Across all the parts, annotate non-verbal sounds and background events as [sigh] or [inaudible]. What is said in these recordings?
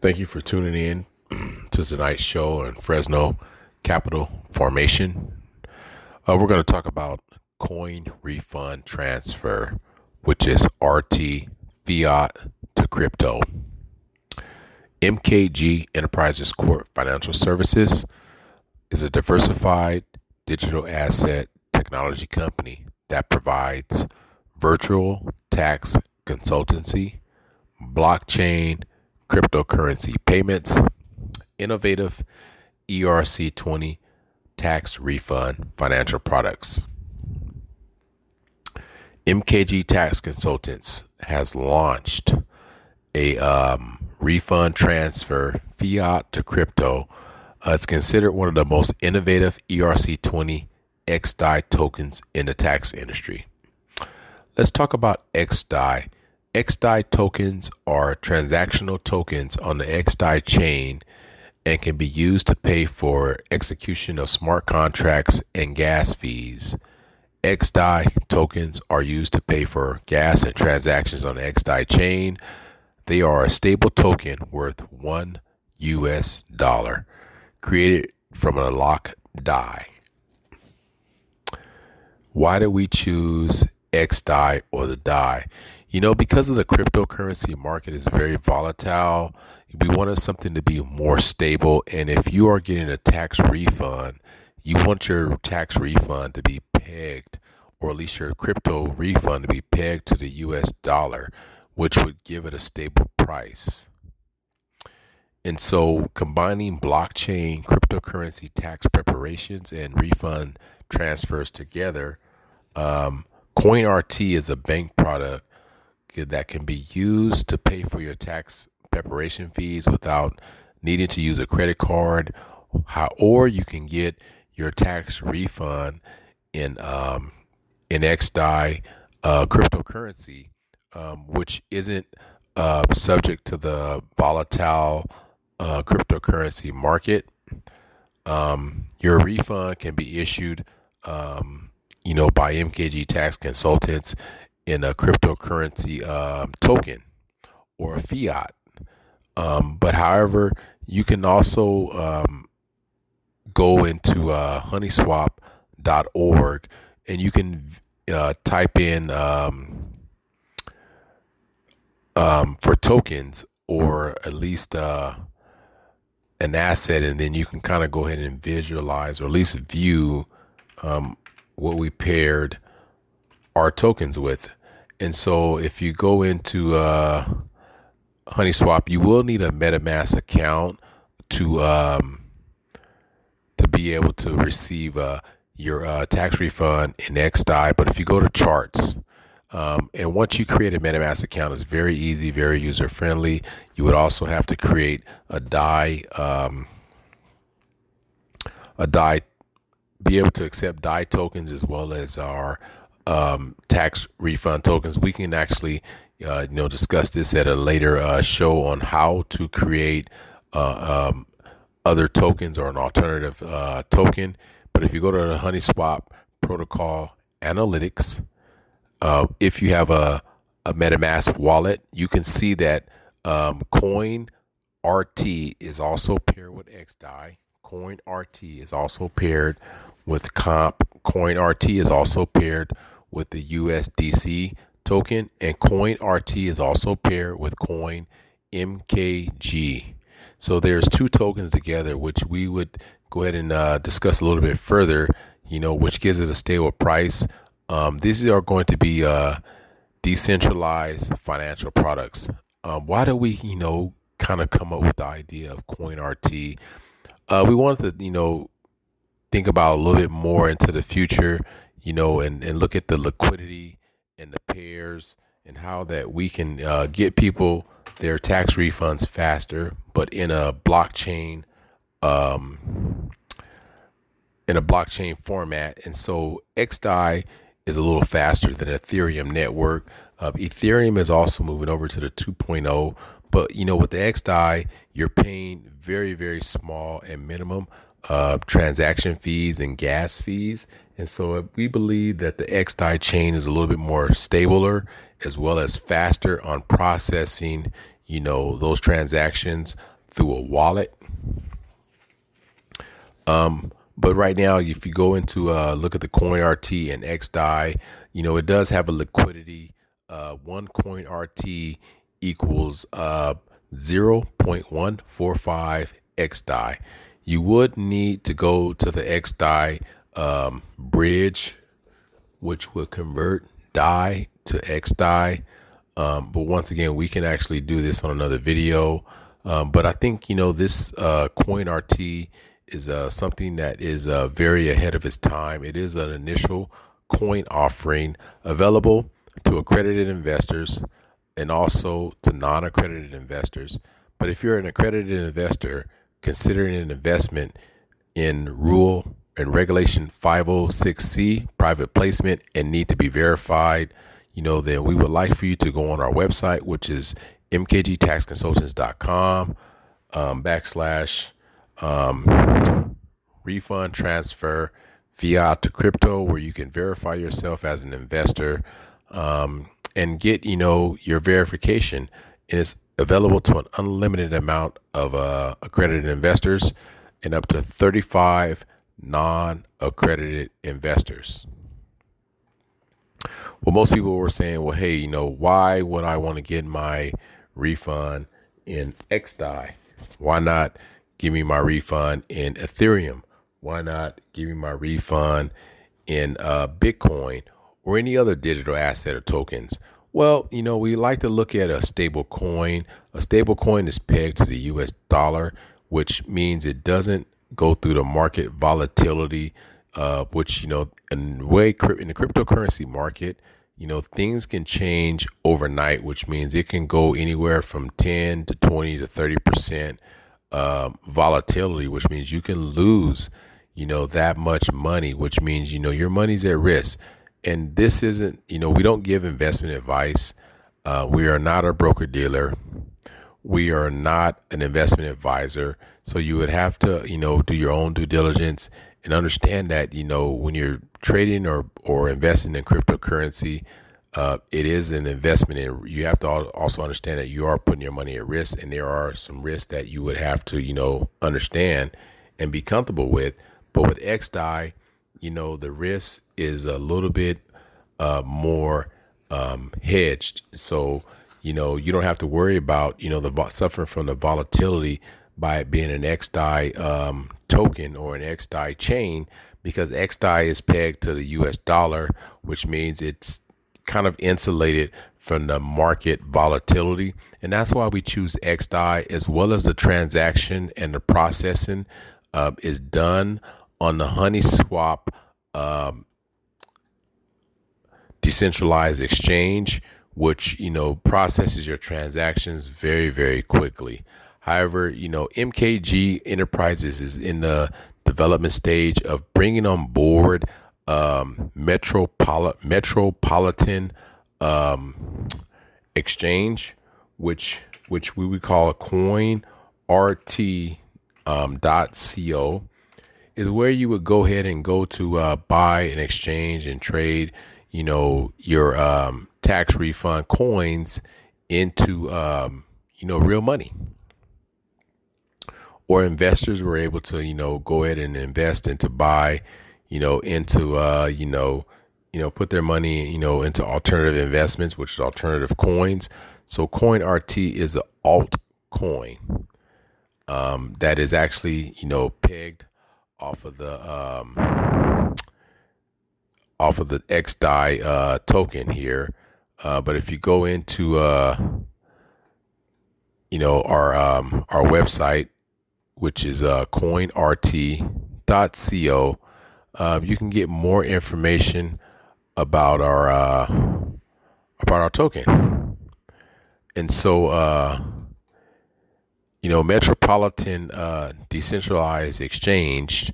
Thank you for tuning in [clears throat] to tonight's show on Fresno Capital Formation. Uh, we're going to talk about coin refund transfer, which is RT fiat to crypto. MKG Enterprises Corp Financial Services is a diversified digital asset technology company that provides virtual tax consultancy, blockchain cryptocurrency payments, innovative ERC20 tax refund financial products. MKG Tax Consultants has launched a um, refund transfer fiat to crypto. Uh, it's considered one of the most innovative ERC20 XDAI tokens in the tax industry. Let's talk about XDAI XDAI tokens are transactional tokens on the XDAI chain and can be used to pay for execution of smart contracts and gas fees. XDAI tokens are used to pay for gas and transactions on the XDAI chain. They are a stable token worth one US dollar, created from a lock DAI. Why do we choose XDAI or the DAI? You know, because of the cryptocurrency market is very volatile, we wanted something to be more stable. And if you are getting a tax refund, you want your tax refund to be pegged, or at least your crypto refund to be pegged to the US dollar, which would give it a stable price. And so, combining blockchain, cryptocurrency tax preparations, and refund transfers together, um, CoinRT is a bank product that can be used to pay for your tax preparation fees without needing to use a credit card, how, or you can get your tax refund in um, in XDAI uh, cryptocurrency, um, which isn't uh, subject to the volatile uh, cryptocurrency market. Um, your refund can be issued, um, you know, by MKG Tax Consultants in a cryptocurrency um, token or a fiat. Um, but however, you can also um, go into uh, honeyswap.org and you can uh, type in um, um, for tokens or at least uh, an asset, and then you can kind of go ahead and visualize or at least view um, what we paired our tokens with. And so if you go into uh, HoneySwap, you will need a MetaMask account to um, to be able to receive uh, your uh, tax refund in XDAI. But if you go to charts, um, and once you create a MetaMask account, it's very easy, very user friendly. You would also have to create a DAI, um, a DAI, be able to accept DAI tokens as well as our um, tax refund tokens. We can actually, uh, you know, discuss this at a later uh, show on how to create uh, um, other tokens or an alternative uh, token. But if you go to the HoneySwap protocol analytics, uh, if you have a, a MetaMask wallet, you can see that um, Coin RT is also paired with XDAI. Coin RT is also paired with Comp. Coin RT is also paired with the USDC token, and Coin RT is also paired with Coin MKG. So there's two tokens together, which we would go ahead and uh, discuss a little bit further. You know, which gives it a stable price. Um, these are going to be uh, decentralized financial products. Um, why do we, you know, kind of come up with the idea of Coin RT? Uh, we wanted to, you know, think about a little bit more into the future you know, and, and look at the liquidity and the pairs and how that we can uh, get people their tax refunds faster, but in a blockchain, um, in a blockchain format. And so XDAI is a little faster than Ethereum network. Uh, Ethereum is also moving over to the 2.0, but you know, with the XDAI, you're paying very, very small and minimum uh, transaction fees and gas fees. And so we believe that the XDAI chain is a little bit more stabler as well as faster on processing, you know, those transactions through a wallet. Um, but right now, if you go into uh, look at the CoinRT and XDAI, you know, it does have a liquidity. Uh, one CoinRT equals uh, 0.145 XDAI. You would need to go to the XDAI um, bridge, which would convert DAI to XDAI. Um, but once again, we can actually do this on another video. Um, but I think, you know, this uh, CoinRT is uh, something that is uh, very ahead of its time. It is an initial coin offering available to accredited investors and also to non accredited investors. But if you're an accredited investor considering an investment in rule and regulation 506C private placement and need to be verified, you know, then we would like for you to go on our website, which is mkgtaxconsultants.com um, backslash um, refund transfer fiat to crypto, where you can verify yourself as an investor um, and get, you know, your verification. And it's available to an unlimited amount of uh, accredited investors and up to 35 non accredited investors. Well, most people were saying, well, hey, you know, why would I want to get my refund in XDAI? Why not give me my refund in Ethereum? Why not give me my refund in uh, Bitcoin or any other digital asset or tokens? Well, you know, we like to look at a stable coin. A stable coin is pegged to the US dollar, which means it doesn't go through the market volatility, uh, which, you know, in, way, in the cryptocurrency market, you know, things can change overnight, which means it can go anywhere from 10 to 20 to 30% uh, volatility, which means you can lose, you know, that much money, which means, you know, your money's at risk. And this isn't, you know, we don't give investment advice. Uh, we are not a broker dealer. We are not an investment advisor. So you would have to, you know, do your own due diligence and understand that, you know, when you're trading or, or investing in cryptocurrency, uh, it is an investment and you have to also understand that you are putting your money at risk and there are some risks that you would have to you know understand and be comfortable with but with xdai you know the risk is a little bit uh, more um, hedged so you know you don't have to worry about you know the suffering from the volatility by it being an xdai um, token or an xdai chain because xdai is pegged to the us dollar which means it's kind of insulated from the market volatility. And that's why we choose XDAI as well as the transaction and the processing uh, is done on the HoneySwap um, decentralized exchange, which, you know, processes your transactions very, very quickly. However, you know, MKG Enterprises is in the development stage of bringing on board um, Metropoli- Metropolitan um, Exchange, which which we would call a coin RT um, dot co is where you would go ahead and go to uh, buy and exchange and trade, you know, your um, tax refund coins into, um, you know, real money. Or investors were able to, you know, go ahead and invest and to buy you know, into uh, you know, you know, put their money, you know, into alternative investments, which is alternative coins. So Coin RT is an altcoin um, that is actually, you know, pegged off of the um, off of the XDAI uh, token here. Uh, but if you go into uh, you know our um, our website, which is uh, coinrt.co, uh, you can get more information about our uh, about our token. And so, uh, you know, Metropolitan uh, Decentralized Exchange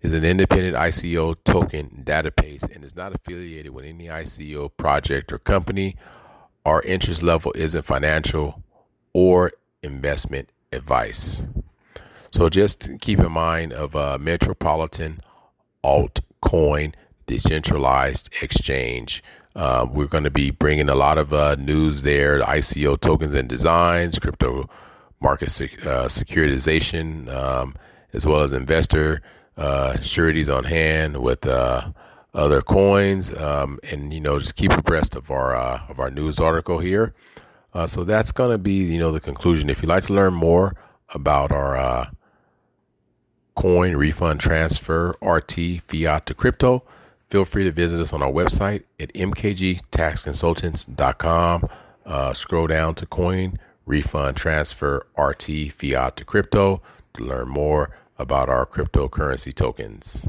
is an independent ICO token database and is not affiliated with any ICO project or company. Our interest level isn't financial or investment advice. So just keep in mind of uh, Metropolitan altcoin decentralized exchange. Uh, we're going to be bringing a lot of uh, news there, ICO tokens and designs, crypto market sec- uh, securitization, um, as well as investor uh, sureties on hand with uh, other coins, um, and you know just keep abreast of our uh, of our news article here. so that's going to be you know the conclusion. If you'd like to learn more about our coin refund transfer RT fiat to crypto feel free to visit us on our website at mkgtaxconsultants.com. Uh, scroll down to coin, refund, transfer, RT, fiat to crypto to learn more about our cryptocurrency tokens.